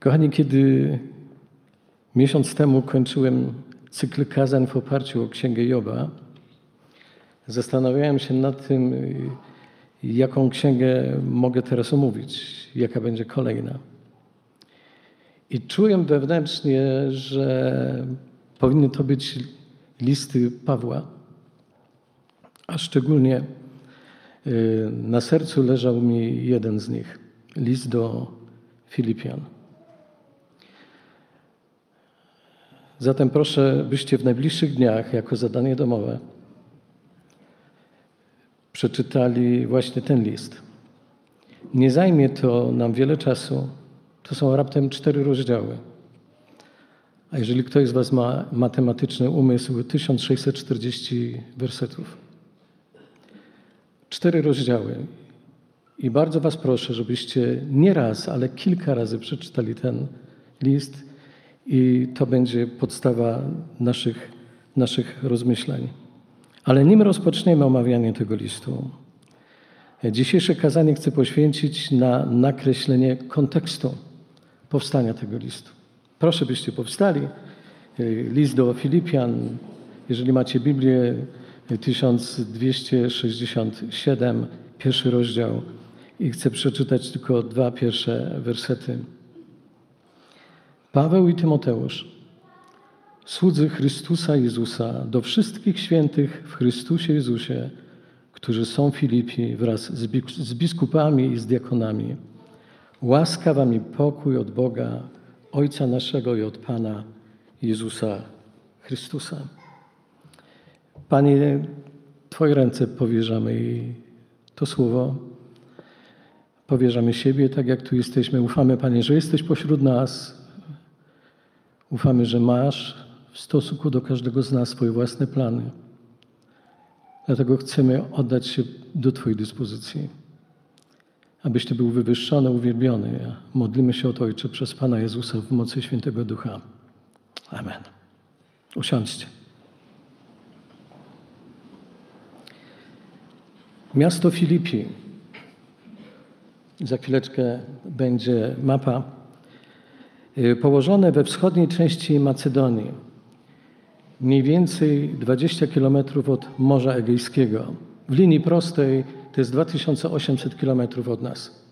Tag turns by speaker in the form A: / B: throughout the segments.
A: Kochani, kiedy miesiąc temu kończyłem cykl kazań w oparciu o Księgę Joba, zastanawiałem się nad tym, jaką księgę mogę teraz omówić, jaka będzie kolejna. I czułem wewnętrznie, że powinny to być listy Pawła, a szczególnie y, na sercu leżał mi jeden z nich, list do Filipian. Zatem proszę, byście w najbliższych dniach, jako zadanie domowe, przeczytali właśnie ten list. Nie zajmie to nam wiele czasu. To są raptem cztery rozdziały. A jeżeli ktoś z Was ma matematyczny umysł, 1640 wersetów. Cztery rozdziały. I bardzo Was proszę, żebyście nie raz, ale kilka razy przeczytali ten list, i to będzie podstawa naszych, naszych rozmyślań. Ale nim rozpoczniemy omawianie tego listu, dzisiejsze kazanie chcę poświęcić na nakreślenie kontekstu powstania tego listu. Proszę, byście powstali. List do Filipian, jeżeli macie Biblię, 1267, pierwszy rozdział i chcę przeczytać tylko dwa pierwsze wersety. Paweł i Tymoteusz, słudzy Chrystusa Jezusa, do wszystkich świętych w Chrystusie Jezusie, którzy są Filipi wraz z biskupami i z diakonami. Łaska wam i pokój od Boga, Ojca naszego i od Pana Jezusa Chrystusa. Panie, Twoje ręce powierzamy i to słowo powierzamy siebie, tak jak tu jesteśmy. Ufamy, Panie, że jesteś pośród nas. Ufamy, że masz w stosunku do każdego z nas swoje własne plany. Dlatego chcemy oddać się do Twojej dyspozycji, abyś Ty był wywyższony, uwielbiony. Modlimy się o to, Ojcze, przez Pana Jezusa w mocy Świętego Ducha. Amen. Usiądźcie. Miasto Filipi. Za chwileczkę będzie mapa. Położone we wschodniej części Macedonii, mniej więcej 20 kilometrów od Morza Egejskiego. W linii prostej to jest 2800 kilometrów od nas.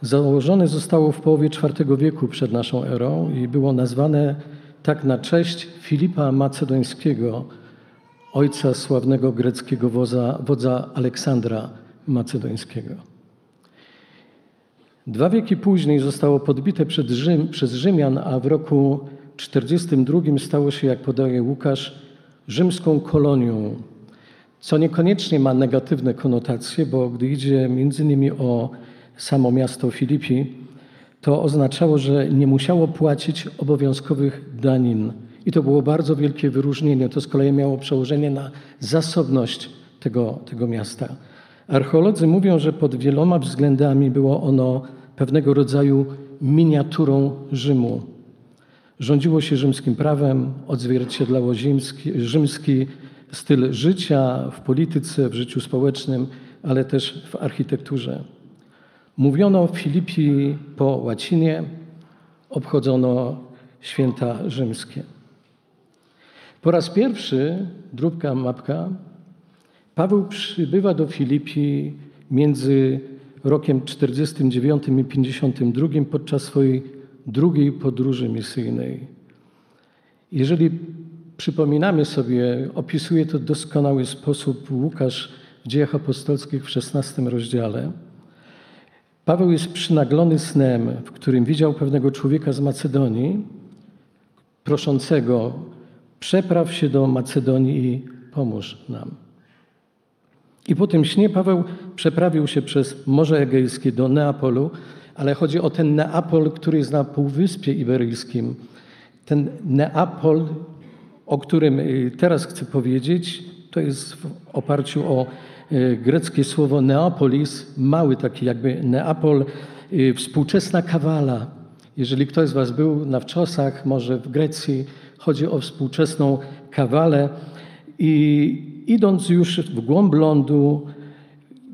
A: Założone zostało w połowie IV wieku przed naszą erą i było nazwane tak na cześć Filipa Macedońskiego, ojca sławnego greckiego wodza, wodza Aleksandra Macedońskiego. Dwa wieki później zostało podbite Rzym, przez Rzymian, a w roku 42 stało się, jak podaje Łukasz, rzymską kolonią, co niekoniecznie ma negatywne konotacje, bo gdy idzie między innymi o samo miasto Filipi, to oznaczało, że nie musiało płacić obowiązkowych danin. I to było bardzo wielkie wyróżnienie. To z kolei miało przełożenie na zasobność tego, tego miasta. Archeolodzy mówią, że pod wieloma względami było ono pewnego rodzaju miniaturą Rzymu. Rządziło się rzymskim prawem, odzwierciedlało rzymski, rzymski styl życia w polityce, w życiu społecznym, ale też w architekturze. Mówiono w Filipi po łacinie, obchodzono święta rzymskie. Po raz pierwszy, drobka mapka, Paweł przybywa do Filipi między rokiem 49 i 52 podczas swojej drugiej podróży misyjnej. Jeżeli przypominamy sobie, opisuje to w doskonały sposób Łukasz w Dziejach Apostolskich w 16 rozdziale. Paweł jest przynaglony snem, w którym widział pewnego człowieka z Macedonii, proszącego: Przepraw się do Macedonii i pomóż nam. I po tym śnie Paweł przeprawił się przez Morze Egejskie do Neapolu, ale chodzi o ten Neapol, który jest na Półwyspie Iberyjskim. Ten Neapol, o którym y, teraz chcę powiedzieć, to jest w oparciu o y, greckie słowo Neapolis, mały taki jakby Neapol, y, współczesna Kawala. Jeżeli ktoś z Was był na wczosach, może w Grecji, chodzi o współczesną Kawalę. I idąc już w głąb lądu,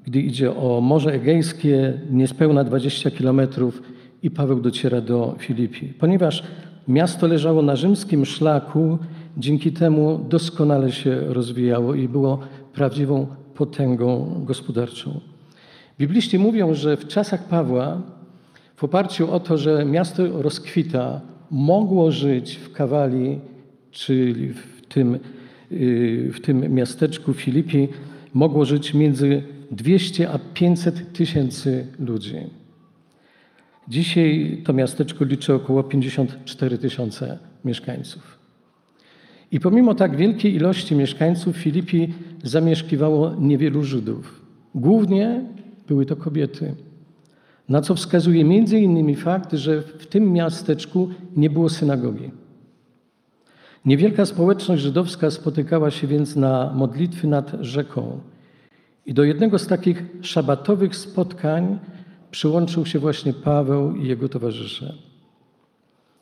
A: gdy idzie o Morze Egejskie, niespełna 20 kilometrów, i Paweł dociera do Filipi. Ponieważ miasto leżało na rzymskim szlaku, dzięki temu doskonale się rozwijało i było prawdziwą potęgą gospodarczą. Bibliści mówią, że w czasach Pawła, w oparciu o to, że miasto rozkwita, mogło żyć w Kawali, czyli w tym, w tym miasteczku Filipi, mogło żyć między 200 a 500 tysięcy ludzi. Dzisiaj to miasteczko liczy około 54 tysiące mieszkańców. I pomimo tak wielkiej ilości mieszkańców Filipi zamieszkiwało niewielu Żydów. Głównie były to kobiety. Na co wskazuje między innymi fakt, że w tym miasteczku nie było synagogi. Niewielka społeczność żydowska spotykała się więc na modlitwy nad rzeką. I do jednego z takich szabatowych spotkań przyłączył się właśnie Paweł i jego towarzysze.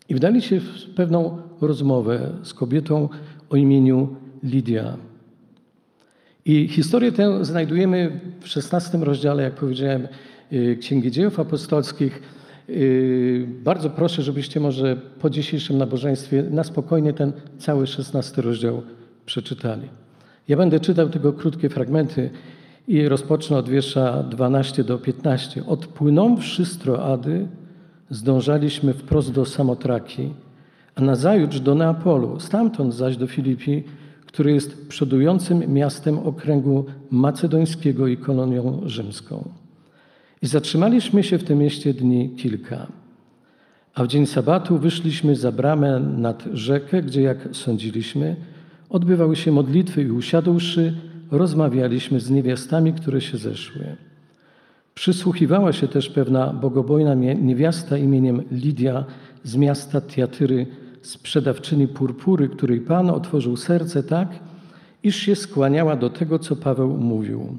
A: I wdali się w pewną rozmowę z kobietą o imieniu Lidia. I historię tę znajdujemy w XVI rozdziale, jak powiedziałem, y, Księgi Dziejów Apostolskich. Y, bardzo proszę, żebyście może po dzisiejszym nabożeństwie na spokojnie ten cały XVI rozdział przeczytali. Ja będę czytał tylko krótkie fragmenty i rozpocznę od wiersza 12 do 15. Odpłynąwszy z Troady, zdążaliśmy wprost do Samotraki, a nazajutrz do Neapolu, stamtąd zaś do Filipi, który jest przodującym miastem okręgu macedońskiego i kolonią rzymską. I zatrzymaliśmy się w tym mieście dni kilka. A w dzień sabatu wyszliśmy za bramę nad rzekę, gdzie, jak sądziliśmy, odbywały się modlitwy i usiadłszy, rozmawialiśmy z niewiastami, które się zeszły. Przysłuchiwała się też pewna bogobojna niewiasta imieniem Lidia z miasta Tiatyry, sprzedawczyni purpury, której Pan otworzył serce tak, iż się skłaniała do tego, co Paweł mówił.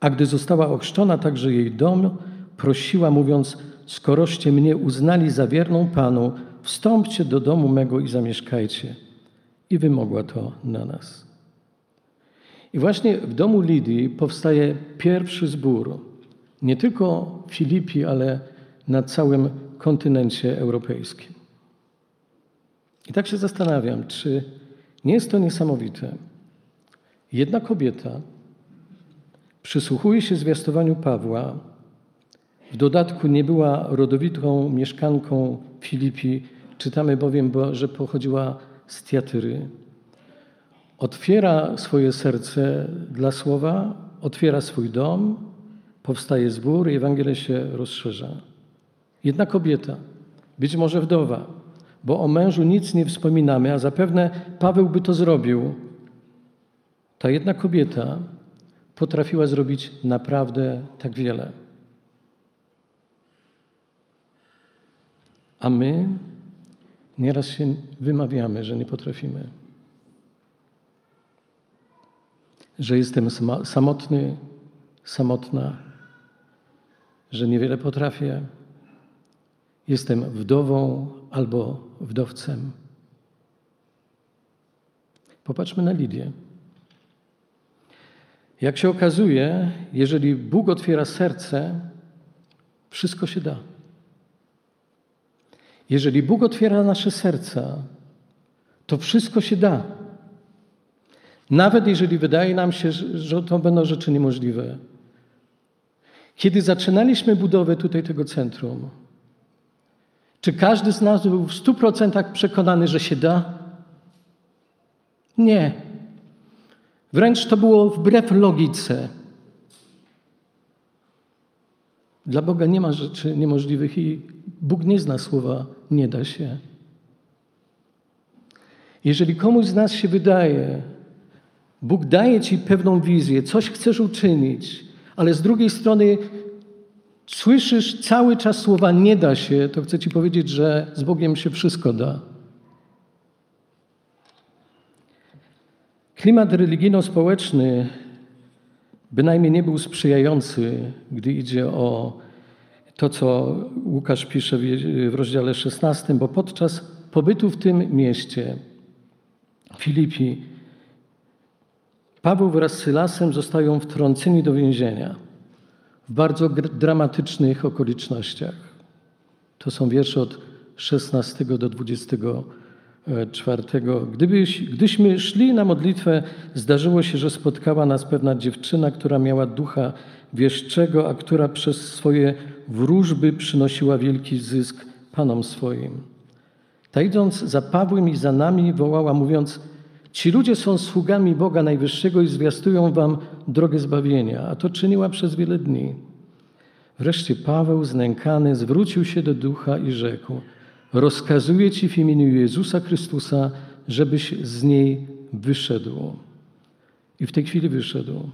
A: A gdy została ochrzczona także jej dom, prosiła, mówiąc: Skoroście mnie uznali za wierną Panu, wstąpcie do domu mego i zamieszkajcie. I wymogła to na nas. I właśnie w domu Lidii powstaje pierwszy zbór, nie tylko w Filipi, ale na całym kontynencie europejskim. I tak się zastanawiam, czy nie jest to niesamowite. Jedna kobieta przysłuchuje się zwiastowaniu Pawła, w dodatku nie była rodowitą mieszkanką Filipi, czytamy bowiem, że pochodziła z Tiatyry. Otwiera swoje serce dla słowa, otwiera swój dom, powstaje zbór i Ewangelia się rozszerza. Jedna kobieta, być może wdowa, bo o mężu nic nie wspominamy, a zapewne Paweł by to zrobił. Ta jedna kobieta potrafiła zrobić naprawdę tak wiele. A my nieraz się wymawiamy, że nie potrafimy. Że jestem samotny, samotna, że niewiele potrafię. Jestem wdową albo wdowcem. Popatrzmy na Lidię. Jak się okazuje, jeżeli Bóg otwiera serce, wszystko się da. Jeżeli Bóg otwiera nasze serca, to wszystko się da. Nawet jeżeli wydaje nam się, że to będą rzeczy niemożliwe. Kiedy zaczynaliśmy budowę tutaj tego centrum, czy każdy z nas był w stu procentach przekonany, że się da? Nie. Wręcz to było wbrew logice. Dla Boga nie ma rzeczy niemożliwych i Bóg nie zna słowa nie da się. Jeżeli komuś z nas się wydaje, Bóg daje ci pewną wizję, coś chcesz uczynić, ale z drugiej strony słyszysz cały czas słowa nie da się, to chcę ci powiedzieć, że z Bogiem się wszystko da. Klimat religijno-społeczny bynajmniej nie był sprzyjający, gdy idzie o to, co Łukasz pisze w rozdziale 16, bo podczas pobytu w tym mieście, Filipi, Paweł wraz z Sylasem zostają wtrąceni do więzienia w bardzo dramatycznych okolicznościach. To są wiersze od 16 do 24. Gdybyś, gdyśmy szli na modlitwę, zdarzyło się, że spotkała nas pewna dziewczyna, która miała ducha wieszczego, a która przez swoje wróżby przynosiła wielki zysk panom swoim. Ta idąc za Pawłem i za nami wołała, mówiąc: Ci ludzie są sługami Boga Najwyższego i zwiastują wam drogę zbawienia, a to czyniła przez wiele dni. Wreszcie Paweł, znękany, zwrócił się do ducha i rzekł: Rozkazuję ci w imieniu Jezusa Chrystusa, żebyś z niej wyszedł. I w tej chwili wyszedł.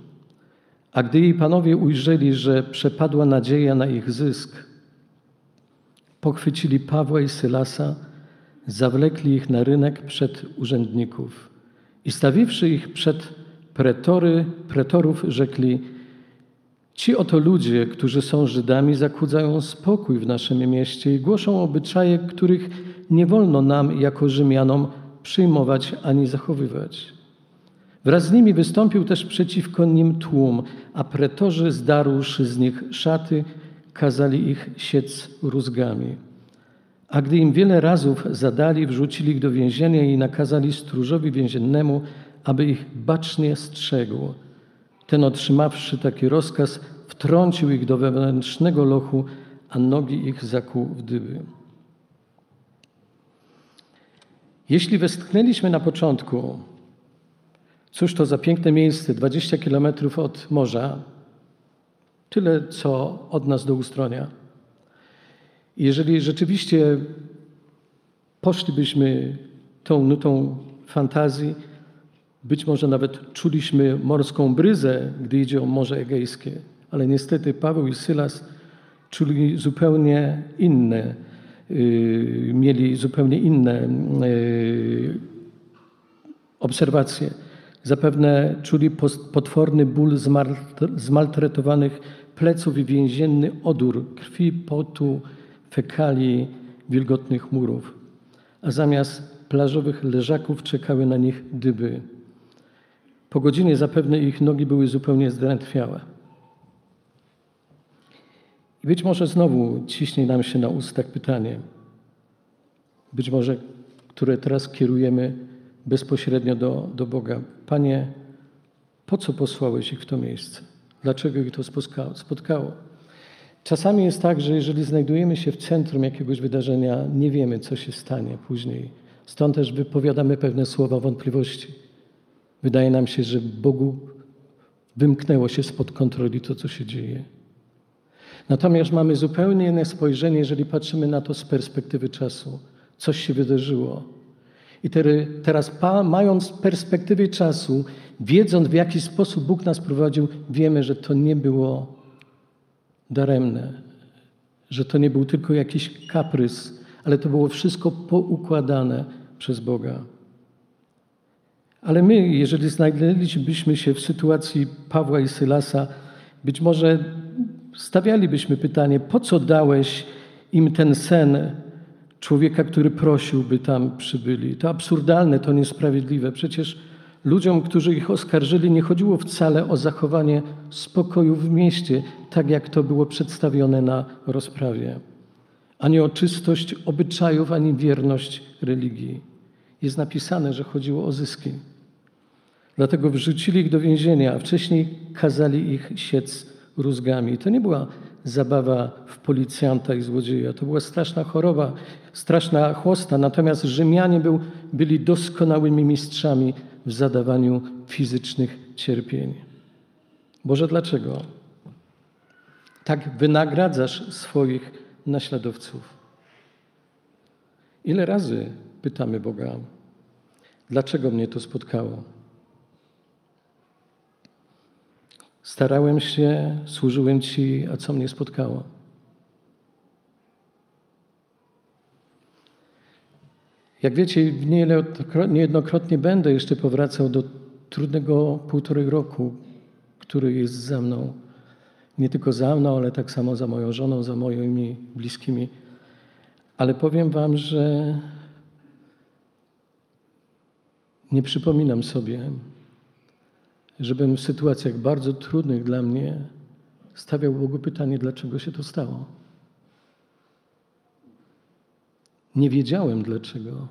A: A gdy jej panowie ujrzeli, że przepadła nadzieja na ich zysk, pochwycili Pawła i Sylasa, zawlekli ich na rynek przed urzędników i stawiwszy ich przed pretory, pretorów, rzekli: Ci oto ludzie, którzy są Żydami, zakłócają spokój w naszym mieście i głoszą obyczaje, których nie wolno nam, jako Rzymianom, przyjmować ani zachowywać. Wraz z nimi wystąpił też przeciwko nim tłum, a pretorzy, zdarłszy z nich szaty, kazali ich siec rózgami. A gdy im wiele razów zadali, wrzucili ich do więzienia i nakazali stróżowi więziennemu, aby ich bacznie strzegł. Ten otrzymawszy taki rozkaz, wtrącił ich do wewnętrznego lochu, a nogi ich zakuł w dyby. Jeśli westchnęliśmy na początku, cóż to za piękne miejsce, 20 kilometrów od morza, tyle co od nas do Ustronia. Jeżeli rzeczywiście poszlibyśmy tą nutą fantazji, być może nawet czuliśmy morską bryzę, gdy idzie o Morze Egejskie, ale niestety Paweł i Sylas czuli zupełnie inne, yy, mieli zupełnie inne yy, obserwacje. Zapewne czuli potworny ból zmaltretowanych pleców i więzienny odór krwi, potu, fekalii, wilgotnych murów. A zamiast plażowych leżaków czekały na nich dyby. Po godzinie zapewne ich nogi były zupełnie zdrętwiałe. I być może znowu ciśnie nam się na ustach pytanie, być może, które teraz kierujemy bezpośrednio do, do Boga. Panie, po co posłałeś ich w to miejsce? Dlaczego ich to spotkało? Czasami jest tak, że jeżeli znajdujemy się w centrum jakiegoś wydarzenia, nie wiemy, co się stanie później. Stąd też wypowiadamy pewne słowa wątpliwości. Wydaje nam się, że Bogu wymknęło się spod kontroli to, co się dzieje. Natomiast mamy zupełnie inne spojrzenie, jeżeli patrzymy na to z perspektywy czasu. Coś się wydarzyło. I teraz, mając perspektywy czasu, wiedząc w jaki sposób Bóg nas prowadził, wiemy, że to nie było daremne, że to nie był tylko jakiś kaprys, ale to było wszystko poukładane przez Boga. Ale my, jeżeli znaleźlibyśmy się w sytuacji Pawła i Sylasa, być może stawialibyśmy pytanie, po co dałeś im ten sen człowieka, który prosił, by tam przybyli? To absurdalne, to niesprawiedliwe. Przecież ludziom, którzy ich oskarżyli, nie chodziło wcale o zachowanie spokoju w mieście, tak jak to było przedstawione na rozprawie, ani o czystość obyczajów, ani wierność religii. Jest napisane, że chodziło o zyski. Dlatego wrzucili ich do więzienia, a wcześniej kazali ich siec rózgami. To nie była zabawa w policjanta i złodzieja, to była straszna choroba, straszna chłosta. Natomiast Rzymianie był, byli doskonałymi mistrzami w zadawaniu fizycznych cierpień. Boże, dlaczego? Tak wynagradzasz swoich naśladowców. Ile razy pytamy Boga, dlaczego mnie to spotkało? Starałem się, służyłem Ci, a co mnie spotkało? Jak wiecie, niejednokrotnie będę jeszcze powracał do trudnego półtorej roku, który jest za mną. Nie tylko za mną, ale tak samo za moją żoną, za moimi bliskimi. Ale powiem Wam, że nie przypominam sobie, żebym w sytuacjach bardzo trudnych dla mnie stawiał Bogu pytanie, dlaczego się to stało. Nie wiedziałem dlaczego.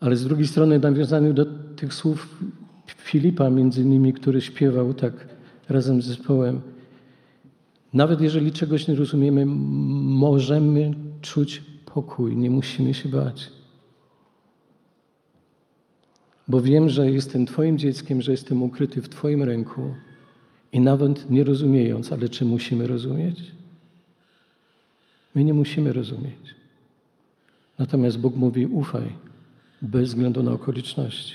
A: Ale z drugiej strony, w nawiązaniu do tych słów Filipa, między innymi, który śpiewał tak razem z zespołem, nawet jeżeli czegoś nie rozumiemy, możemy czuć pokój, nie musimy się bać. Bo wiem, że jestem Twoim dzieckiem, że jestem ukryty w Twoim ręku i nawet nie rozumiejąc, ale czy musimy rozumieć? My nie musimy rozumieć. Natomiast Bóg mówi: ufaj, bez względu na okoliczności.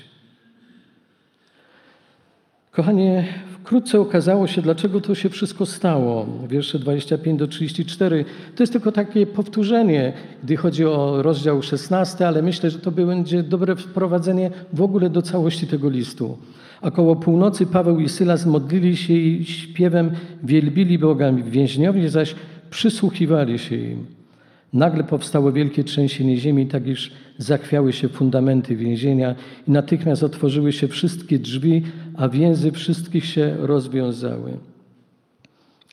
A: Kochanie, wkrótce okazało się, dlaczego to się wszystko stało. Wiersze 25 do 34 to jest tylko takie powtórzenie, gdy chodzi o rozdział 16, ale myślę, że to będzie dobre wprowadzenie w ogóle do całości tego listu. A koło północy Paweł i Sylas modlili się i śpiewem wielbili Boga, więźniowie zaś przysłuchiwali się im. Nagle powstało wielkie trzęsienie ziemi, tak iż zachwiały się fundamenty więzienia i natychmiast otworzyły się wszystkie drzwi, a więzy wszystkich się rozwiązały.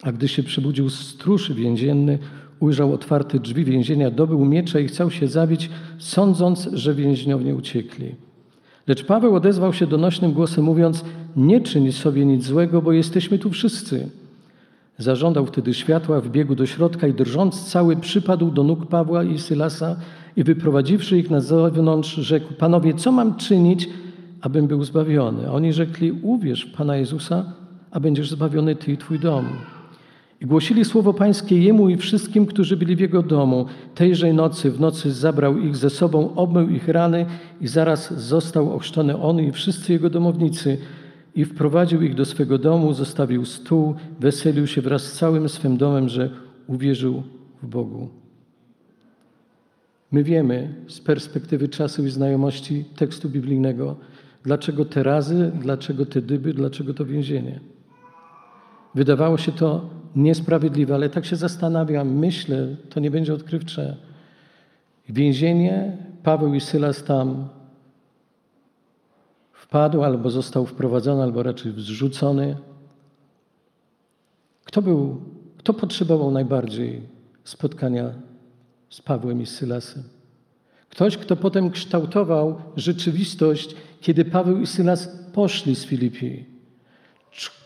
A: A gdy się przebudził stróż więzienny, ujrzał otwarte drzwi więzienia, dobył miecza i chciał się zabić, sądząc, że więźniowie uciekli. Lecz Paweł odezwał się donośnym głosem, mówiąc: Nie czyń sobie nic złego, bo jesteśmy tu wszyscy. Zażądał wtedy światła, wbiegł do środka i drżąc cały przypadł do nóg Pawła i Sylasa i wyprowadziwszy ich na zewnątrz, rzekł: Panowie, co mam czynić, abym był zbawiony? Oni rzekli: Uwierz w Pana Jezusa, a będziesz zbawiony ty i twój dom. I głosili słowo Pańskie jemu i wszystkim, którzy byli w jego domu. Tejże nocy, w nocy zabrał ich ze sobą, obmył ich rany i zaraz został ochrzczony on i wszyscy jego domownicy i wprowadził ich do swego domu, zostawił stół, weselił się wraz z całym swym domem, że uwierzył w Bogu. My wiemy z perspektywy czasu i znajomości tekstu biblijnego, dlaczego te razy, dlaczego te dyby, dlaczego to więzienie. Wydawało się to niesprawiedliwe, ale tak się zastanawiam, myślę, to nie będzie odkrywcze. Więzienie, Paweł i Sylas tam wpadł, albo został wprowadzony, albo raczej zrzucony. Kto był, kto potrzebował najbardziej spotkania z Pawłem i Sylasem? Ktoś, kto potem kształtował rzeczywistość, kiedy Paweł i Sylas poszli z Filipii.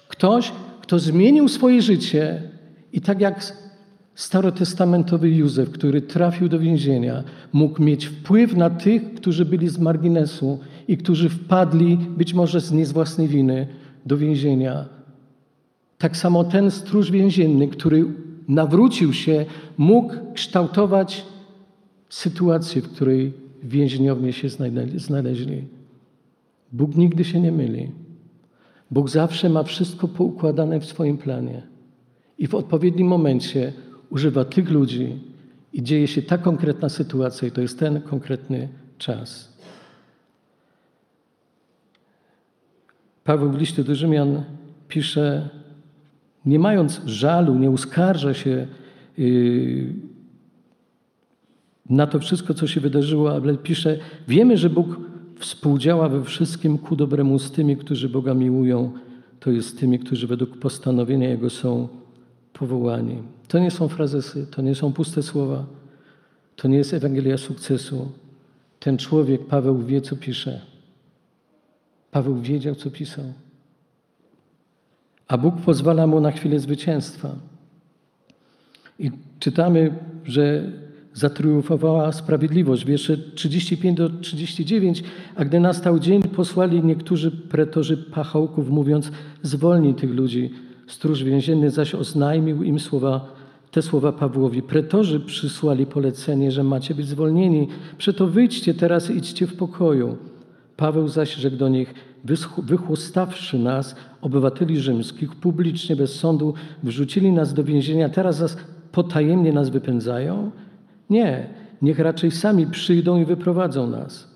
A: Ktoś, kto zmienił swoje życie i tak jak starotestamentowy Józef, który trafił do więzienia, mógł mieć wpływ na tych, którzy byli z marginesu i którzy wpadli, być może z nie z własnej winy, do więzienia. Tak samo ten stróż więzienny, który nawrócił się, mógł kształtować sytuację, w której więźniowie się znaleźli. Bóg nigdy się nie myli. Bóg zawsze ma wszystko poukładane w swoim planie. I w odpowiednim momencie używa tych ludzi i dzieje się ta konkretna sytuacja, i to jest ten konkretny czas. Paweł w liście do Rzymian pisze, nie mając żalu, nie uskarża się yy, na to wszystko, co się wydarzyło, ale pisze, wiemy, że Bóg współdziała we wszystkim ku dobremu z tymi, którzy Boga miłują, to jest tymi, którzy według postanowienia Jego są powołani. To nie są frazesy, to nie są puste słowa, to nie jest Ewangelia sukcesu. Ten człowiek, Paweł, wie, co pisze. Paweł wiedział, co pisał. A Bóg pozwala mu na chwilę zwycięstwa. I czytamy, że zatriumfowała sprawiedliwość. Wiersze 35 do 39. A gdy nastał dzień, posłali niektórzy pretorzy pachołków, mówiąc: Zwolnij tych ludzi. Stróż więzienny zaś oznajmił im słowa, te słowa Pawłowi. Pretorzy przysłali polecenie, że macie być zwolnieni. Przeto wyjdźcie teraz idźcie w pokoju. Paweł zaś rzekł do nich: Wychłostawszy nas, obywateli rzymskich, publicznie bez sądu, wrzucili nas do więzienia, teraz potajemnie nas wypędzają? Nie, niech raczej sami przyjdą i wyprowadzą nas.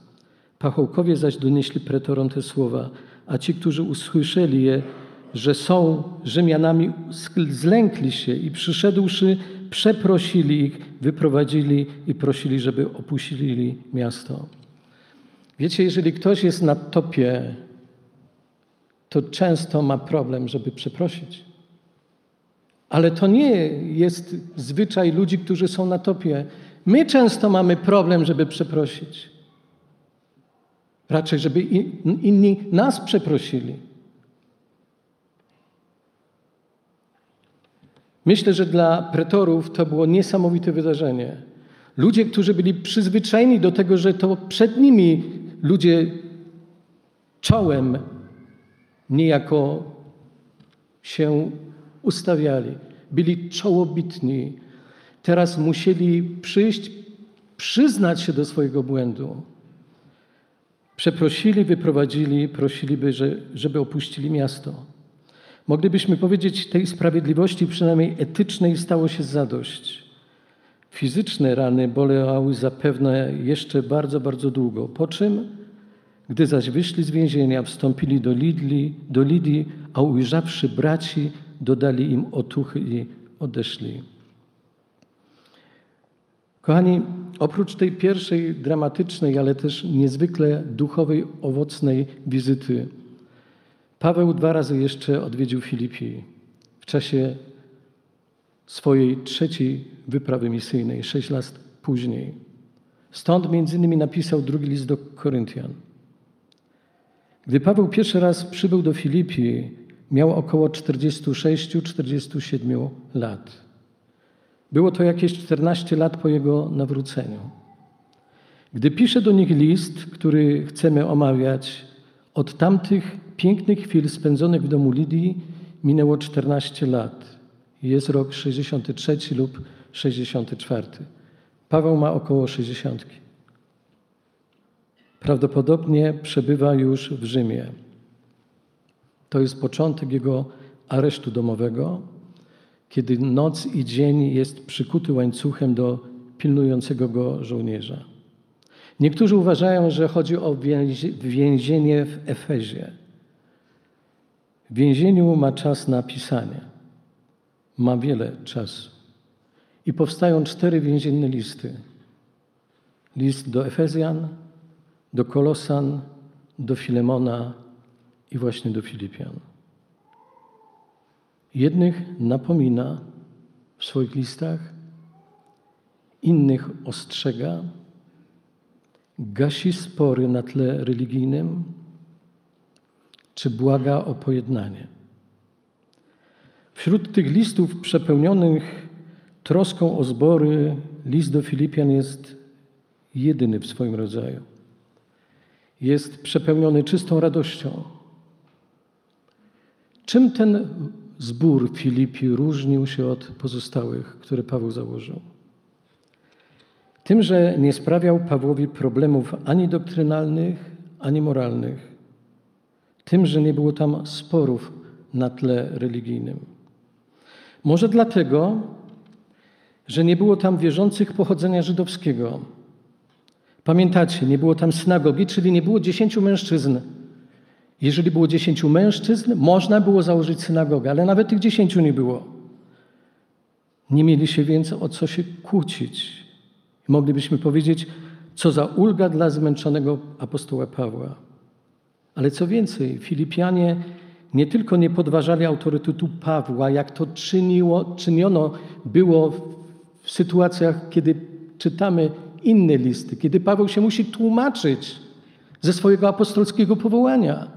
A: Pachołkowie zaś donieśli pretorom te słowa, a ci, którzy usłyszeli je, że są Rzymianami, zlękli się i przyszedłszy, przeprosili ich, wyprowadzili i prosili, żeby opuścili miasto. Wiecie, jeżeli ktoś jest na topie, to często ma problem, żeby przeprosić. Ale to nie jest zwyczaj ludzi, którzy są na topie. My często mamy problem, żeby przeprosić. Raczej, żeby inni nas przeprosili. Myślę, że dla pretorów to było niesamowite wydarzenie. Ludzie, którzy byli przyzwyczajeni do tego, że to przed nimi ludzie czołem niejako się ustawiali, byli czołobitni. Teraz musieli przyjść, przyznać się do swojego błędu. Przeprosili, wyprowadzili, prosiliby, żeby opuścili miasto. Moglibyśmy powiedzieć, tej sprawiedliwości, przynajmniej etycznej, stało się zadość. Fizyczne rany boleały zapewne jeszcze bardzo, bardzo długo. Po czym, gdy zaś wyszli z więzienia, wstąpili do, Lidli, do Lidii, a ujrzawszy braci, dodali im otuchy i odeszli. Kochani, oprócz tej pierwszej dramatycznej, ale też niezwykle duchowej, owocnej wizyty, Paweł dwa razy jeszcze odwiedził Filipii w czasie swojej trzeciej wyprawy misyjnej, sześć lat później. Stąd między innymi napisał drugi list do Koryntian. Gdy Paweł pierwszy raz przybył do Filipii, miał około 46-47 lat. Było to jakieś 14 lat po jego nawróceniu. Gdy pisze do nich list, który chcemy omawiać, od tamtych pięknych chwil spędzonych w domu Lidii minęło 14 lat. Jest rok 63 lub 64. Paweł ma około 60. Prawdopodobnie przebywa już w Rzymie. To jest początek jego aresztu domowego, kiedy noc i dzień jest przykuty łańcuchem do pilnującego go żołnierza. Niektórzy uważają, że chodzi o więzienie w Efezie. W więzieniu ma czas na pisanie. Ma wiele czasu. I powstają cztery więzienne listy. List do Efezjan, do Kolosan, do Filemona i właśnie do Filipian. Jednych napomina w swoich listach, innych ostrzega, gasi spory na tle religijnym, czy błaga o pojednanie. Wśród tych listów przepełnionych troską o zbory, list do Filipian jest jedyny w swoim rodzaju. Jest przepełniony czystą radością. Czym ten zbór Filipi różnił się od pozostałych, które Paweł założył? Tym, że nie sprawiał Pawłowi problemów ani doktrynalnych, ani moralnych. Tym, że nie było tam sporów na tle religijnym. Może dlatego, że nie było tam wierzących pochodzenia żydowskiego. Pamiętacie, nie było tam synagogi, czyli nie było dziesięciu mężczyzn. Jeżeli było dziesięciu mężczyzn, można było założyć synagogę, ale nawet tych dziesięciu nie było. Nie mieli się więc o co się kłócić. Moglibyśmy powiedzieć, co za ulga dla zmęczonego apostoła Pawła. Ale co więcej, Filipianie nie tylko nie podważali autorytetu Pawła, jak to czyniło, czyniono było w sytuacjach, kiedy czytamy inne listy, kiedy Paweł się musi tłumaczyć ze swojego apostolskiego powołania.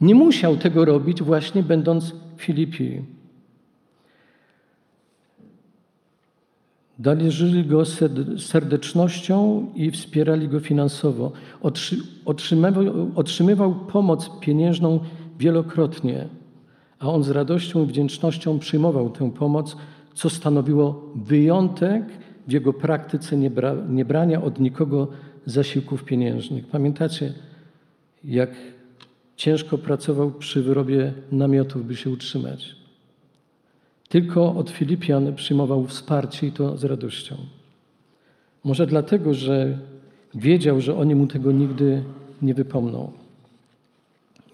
A: Nie musiał tego robić właśnie będąc w Filipii. Darzyli go serdecznością i wspierali go finansowo. Otrzymywał, otrzymywał pomoc pieniężną wielokrotnie, a on z radością i wdzięcznością przyjmował tę pomoc, co stanowiło wyjątek w jego praktyce niebra, niebrania od nikogo zasiłków pieniężnych. Pamiętacie, jak ciężko pracował przy wyrobie namiotów, by się utrzymać. Tylko od Filipian przyjmował wsparcie i to z radością. Może dlatego, że wiedział, że oni mu tego nigdy nie wypomną.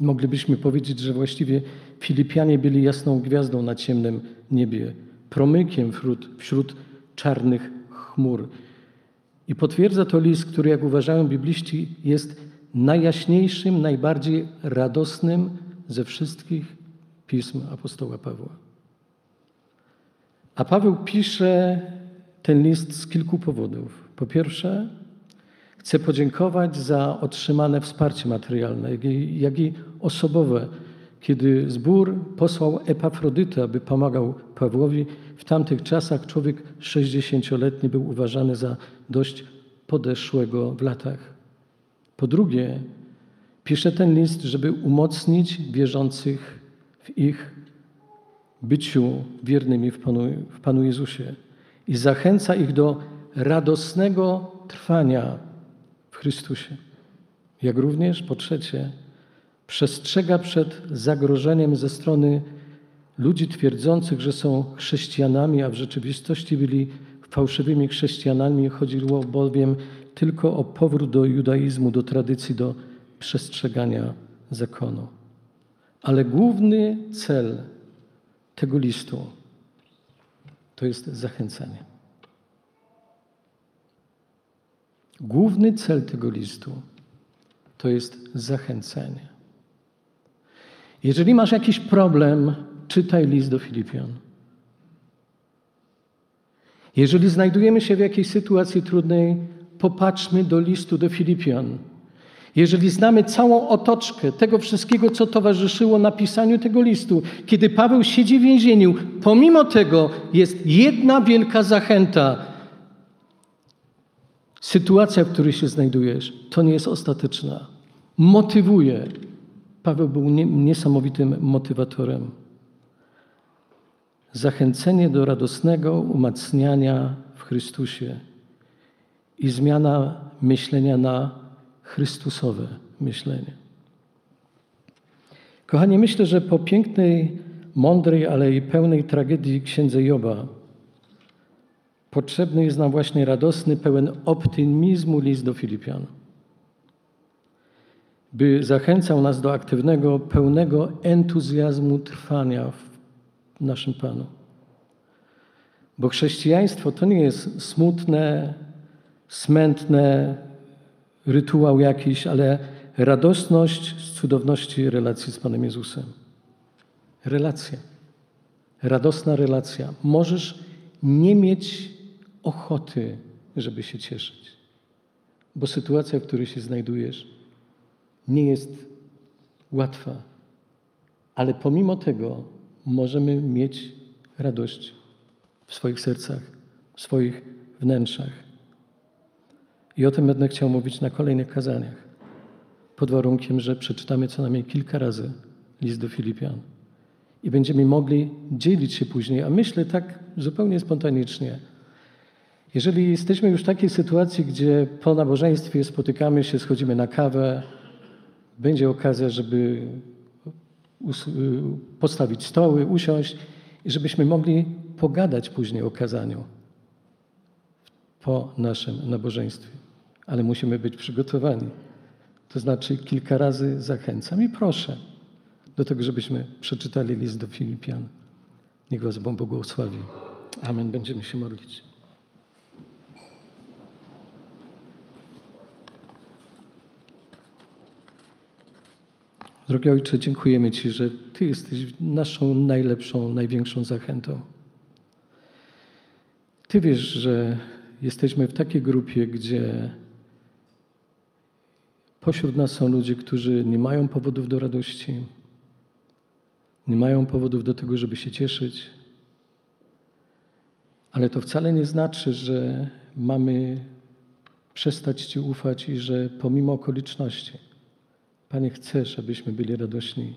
A: Moglibyśmy powiedzieć, że właściwie Filipianie byli jasną gwiazdą na ciemnym niebie, promykiem wśród, wśród czarnych chmur. I potwierdza to list, który, jak uważają bibliści, jest najjaśniejszym, najbardziej radosnym ze wszystkich pism apostoła Pawła. A Paweł pisze ten list z kilku powodów. Po pierwsze, chce podziękować za otrzymane wsparcie materialne, jak i, jak i osobowe, kiedy zbór posłał Epafrodytę, aby pomagał Pawłowi. W tamtych czasach człowiek 60-letni był uważany za dość podeszłego w latach. Po drugie, pisze ten list, żeby umocnić wierzących w ich byciu wiernymi w Panu, w Panu Jezusie i zachęca ich do radosnego trwania w Chrystusie. Jak również, po trzecie, przestrzega przed zagrożeniem ze strony ludzi twierdzących, że są chrześcijanami, a w rzeczywistości byli fałszywymi chrześcijanami. Chodziło bowiem tylko o powrót do judaizmu, do tradycji, do przestrzegania zakonu. Ale główny cel tego listu to jest zachęcenie. Główny cel tego listu to jest zachęcenie. Jeżeli masz jakiś problem, czytaj list do Filipian. Jeżeli znajdujemy się w jakiejś sytuacji trudnej, popatrzmy do listu do Filipian. Jeżeli znamy całą otoczkę tego wszystkiego, co towarzyszyło napisaniu tego listu, kiedy Paweł siedzi w więzieniu, pomimo tego jest jedna wielka zachęta. Sytuacja, w której się znajdujesz, to nie jest ostateczna. Motywuje. Paweł był niesamowitym motywatorem. Zachęcenie do radosnego umacniania w Chrystusie i zmiana myślenia na Chrystusowe myślenie. Kochani, myślę, że po pięknej, mądrej, ale i pełnej tragedii księdze Joba potrzebny jest nam właśnie radosny, pełen optymizmu list do Filipian, by zachęcał nas do aktywnego, pełnego entuzjazmu trwania w naszym Panu. Bo chrześcijaństwo to nie jest smutne, smętne, rytuał jakiś, ale radosność z cudowności relacji z Panem Jezusem. Relacja. Radosna relacja. Możesz nie mieć ochoty, żeby się cieszyć, bo sytuacja, w której się znajdujesz, nie jest łatwa. Ale pomimo tego możemy mieć radość w swoich sercach, w swoich wnętrzach. I o tym będę chciał mówić na kolejnych kazaniach, pod warunkiem, że przeczytamy co najmniej kilka razy list do Filipian. I będziemy mogli dzielić się później, a myślę tak zupełnie spontanicznie. Jeżeli jesteśmy już w takiej sytuacji, gdzie po nabożeństwie spotykamy się, schodzimy na kawę, będzie okazja, żeby postawić stoły, usiąść i żebyśmy mogli pogadać później o kazaniu po naszym nabożeństwie ale musimy być przygotowani. To znaczy kilka razy zachęcam i proszę do tego, żebyśmy przeczytali list do Filipian. Niech Was Bóg błogosławi. Amen. Będziemy się modlić. Drogi Ojcze, dziękujemy Ci, że Ty jesteś naszą najlepszą, największą zachętą. Ty wiesz, że jesteśmy w takiej grupie, gdzie Pośród nas są ludzie, którzy nie mają powodów do radości, nie mają powodów do tego, żeby się cieszyć, ale to wcale nie znaczy, że mamy przestać Ci ufać i że pomimo okoliczności, Panie, chcesz, abyśmy byli radośni,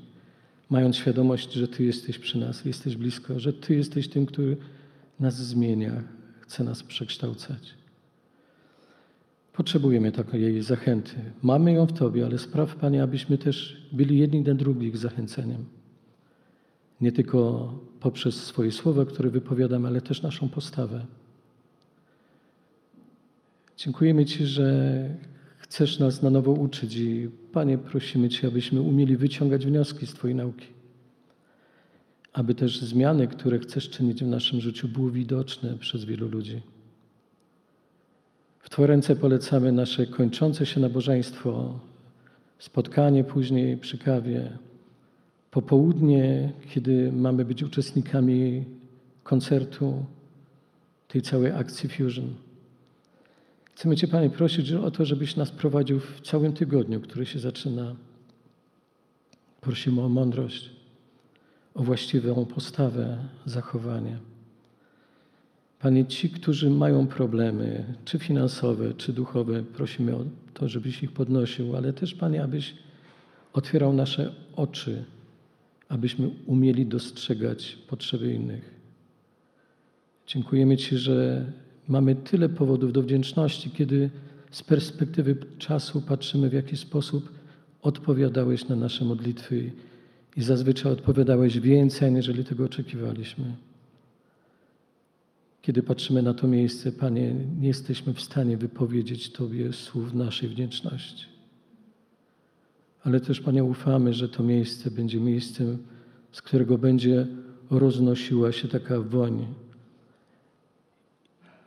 A: mając świadomość, że Ty jesteś przy nas, jesteś blisko, że Ty jesteś tym, który nas zmienia, chce nas przekształcać. Potrzebujemy takiej zachęty. Mamy ją w Tobie, ale spraw, Panie, abyśmy też byli jedni dla drugich zachęceniem. Nie tylko poprzez swoje słowa, które wypowiadamy, ale też naszą postawę. Dziękujemy Ci, że chcesz nas na nowo uczyć i Panie, prosimy Cię, abyśmy umieli wyciągać wnioski z Twojej nauki. Aby też zmiany, które chcesz czynić w naszym życiu, były widoczne przez wielu ludzi. W Twoje ręce polecamy nasze kończące się nabożeństwo, spotkanie później przy kawie, popołudnie, kiedy mamy być uczestnikami koncertu, tej całej akcji Fusion. Chcemy Cię, Panie, prosić o to, żebyś nas prowadził w całym tygodniu, który się zaczyna. Prosimy o mądrość, o właściwą postawę, zachowanie. Panie, ci, którzy mają problemy, czy finansowe, czy duchowe, prosimy o to, żebyś ich podnosił, ale też, Panie, abyś otwierał nasze oczy, abyśmy umieli dostrzegać potrzeby innych. Dziękujemy Ci, że mamy tyle powodów do wdzięczności, kiedy z perspektywy czasu patrzymy, w jaki sposób odpowiadałeś na nasze modlitwy i zazwyczaj odpowiadałeś więcej, aniżeli tego oczekiwaliśmy. Kiedy patrzymy na to miejsce, Panie, nie jesteśmy w stanie wypowiedzieć Tobie słów naszej wdzięczności. Ale też, Panie, ufamy, że to miejsce będzie miejscem, z którego będzie roznosiła się taka woń.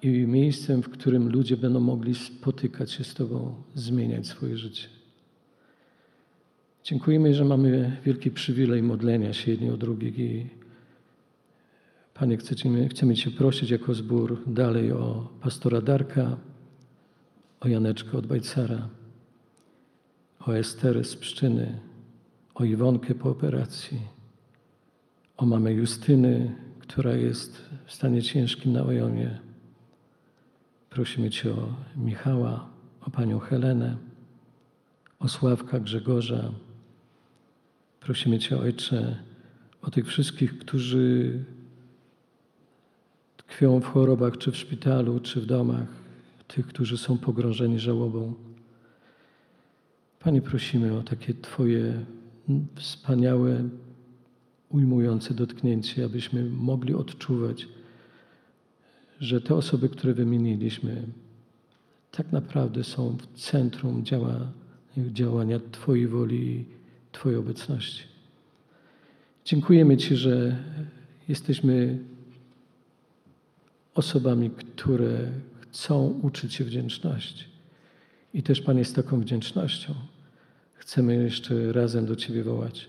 A: I miejscem, w którym ludzie będą mogli spotykać się z Tobą, zmieniać swoje życie. Dziękujemy, że mamy wielki przywilej modlenia się jedni o drugich i Panie, chcemy, chcemy Cię prosić jako zbór dalej o pastora Darka, o Janeczkę od Bajcara, o Esterę z Pszczyny, o Iwonkę po operacji, o mamę Justyny, która jest w stanie ciężkim na ojomie. Prosimy Cię o Michała, o Panią Helenę, o Sławka Grzegorza. Prosimy Cię, Ojcze, o tych wszystkich, którzy tkwią w chorobach, czy w szpitalu, czy w domach, tych, którzy są pogrążeni żałobą. Panie, prosimy o takie Twoje wspaniałe, ujmujące dotknięcie, abyśmy mogli odczuwać, że te osoby, które wymieniliśmy, tak naprawdę są w centrum działa, działania Twojej woli Twojej obecności. Dziękujemy Ci, że jesteśmy osobami, które chcą uczyć się wdzięczności. I też, Panie, z taką wdzięcznością chcemy jeszcze razem do Ciebie wołać.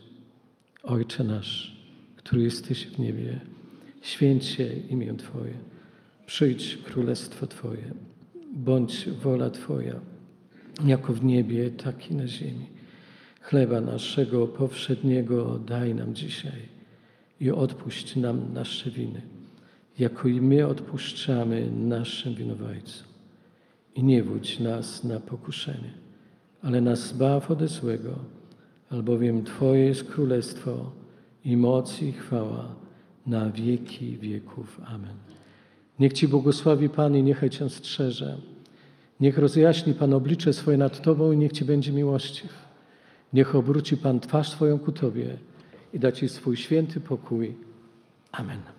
A: Ojcze nasz, który jesteś w niebie, święć się imię Twoje, przyjdź królestwo Twoje, bądź wola Twoja, jako w niebie, tak i na ziemi. Chleba naszego powszedniego daj nam dzisiaj i odpuść nam nasze winy jako i my odpuszczamy naszym winowajcom. I nie wódź nas na pokuszenie, ale nas zbaw ode złego, albowiem Twoje jest królestwo i moc i chwała na wieki wieków. Amen. Niech Ci błogosławi Pan i niechaj Cię strzeże. Niech rozjaśni Pan oblicze swoje nad Tobą i niech Ci będzie miłościw. Niech obróci Pan twarz swoją ku Tobie i da Ci swój święty pokój. Amen.